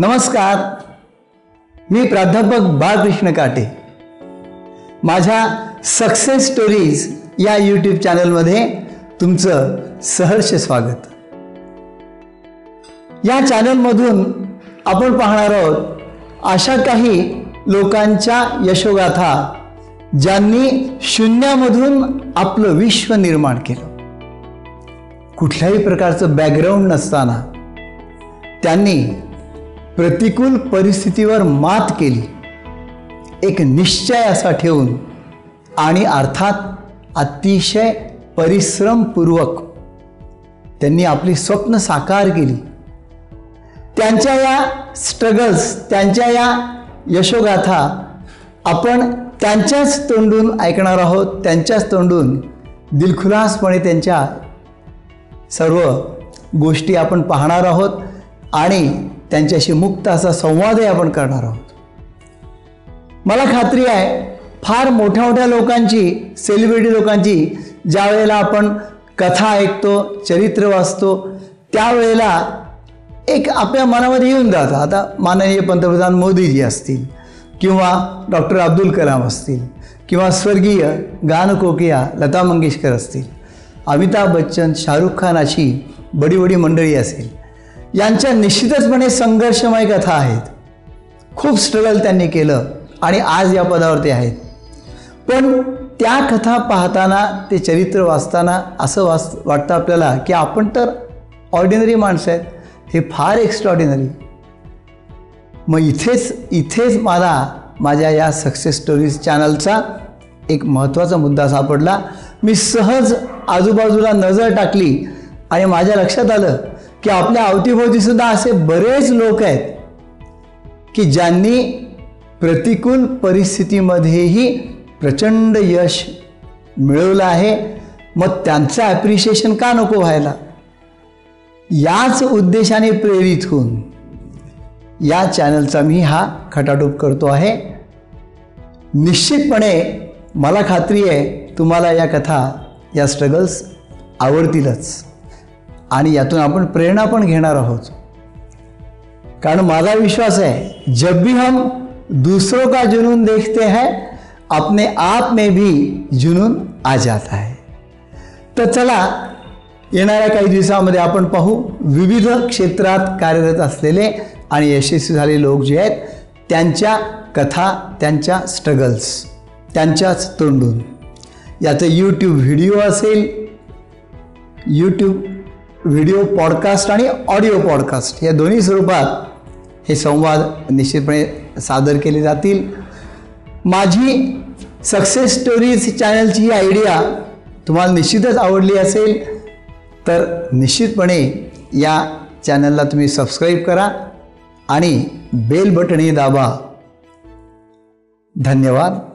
नमस्कार. मी प्राध्यापक बाळकृष्ण काटे. माझ्या सक्सेस स्टोरीज या यूट्यूब चॅनलमध्ये तुमचं सहर्ष स्वागत. या चॅनलमधून आपण पाहणार आहोत अशा काही लोकांच्या यशोगाथा ज्यांनी शून्यामधून आपलं विश्व निर्माण केलं. कुठल्याही प्रकारचं बॅकग्राऊंड नसताना त्यांनी प्रतिकूल परिस्थितीवर मात केली. एक निश्चय असा ठेवून आणि अर्थात अतिशय परिश्रमपूर्वक त्यांनी आपली स्वप्न साकार केली. त्यांच्या या स्ट्रगल्स त्यांच्या या यशोगाथा आपण त्यांच्याच तोंडून ऐकणार आहोत. त्यांच्याच तोंडून दिलखुलासपणे त्यांच्या सर्व गोष्टी आपण पाहणार आहोत. आणि त्यांच्याशी मुक्त असा संवादही आपण करणार आहोत. मला खात्री आहे फार मोठ्या मोठ्या लोकांची सेलिब्रिटी लोकांची ज्या वेळेला आपण कथा ऐकतो चरित्र वाचतो त्यावेळेला एक आपल्या मनामध्ये येऊन जातं. आता माननीय पंतप्रधान मोदीजी असतील किंवा डॉक्टर अब्दुल कलाम असतील किंवा स्वर्गीय गानकोकिया लता मंगेशकर असतील अमिताभ बच्चन शाहरुख खान अशी बडी बडी मंडळी असेल यांच्या निश्चितचपणे संघर्षमय कथा आहेत. खूप स्ट्रगल त्यांनी केलं आणि आज या पदावरती आहेत. पण त्या कथा पाहताना ते चरित्र वाचताना असं वाच वाटतं आपल्याला की आपण तर ऑर्डिनरी माणसं आहेत. हे फार एक्स्ट्रॉर्डिनरी मग इथेच इथेच मला माझ्या या सक्सेस स्टोरीज चॅनलचा एक महत्त्वाचा मुद्दा सापडला. मी सहज आजूबाजूला नजर टाकली आणि माझ्या लक्षात आलं की आपल्या अवतीभोवतीसुद्धा असे बरेच लोक आहेत की ज्यांनी प्रतिकूल परिस्थितीमध्येही प्रचंड यश मिळवलं आहे. मग त्यांचं ॲप्रिशिएशन का नको व्हायला? याच उद्देशाने प्रेरित होऊन या चॅनलचा मी हा खटाटोप करतो आहे. निश्चितपणे मला खात्री आहे तुम्हाला या कथा या स्ट्रगल्स आवडतीलच. आणि यातून आपण प्रेरणा पण घेणार आहोत. कारण माझा विश्वास है जब भी हम दूसरों का जुनून देखते हैं अपने आप में भी जुनून आ जाता है. तर चला येणाऱ्या काही दिवसामध्ये आपण पाहू विविध क्षेत्रात कार्यरत असलेले आणि यशस्वी झाले लोक जे आहेत त्यांच्या कथा त्यांच्या स्ट्रगल्स त्यांच्याच तोंडून. याचं यूट्यूब व्हिडिओ असेल. यूट्यूब व्हिडिओ पॉडकास्ट आणि ऑडिओ पॉडकास्ट या दोन्ही स्वरूपात हे संवाद निश्चितपणे सादर केले जातील. माझी सक्सेस स्टोरीज चॅनलची ही आयडिया तुम्हाला निश्चितच आवडली असेल तर निश्चितपणे या चॅनलला तुम्ही सबस्क्राईब करा आणि बेल बटनही दाबा. धन्यवाद.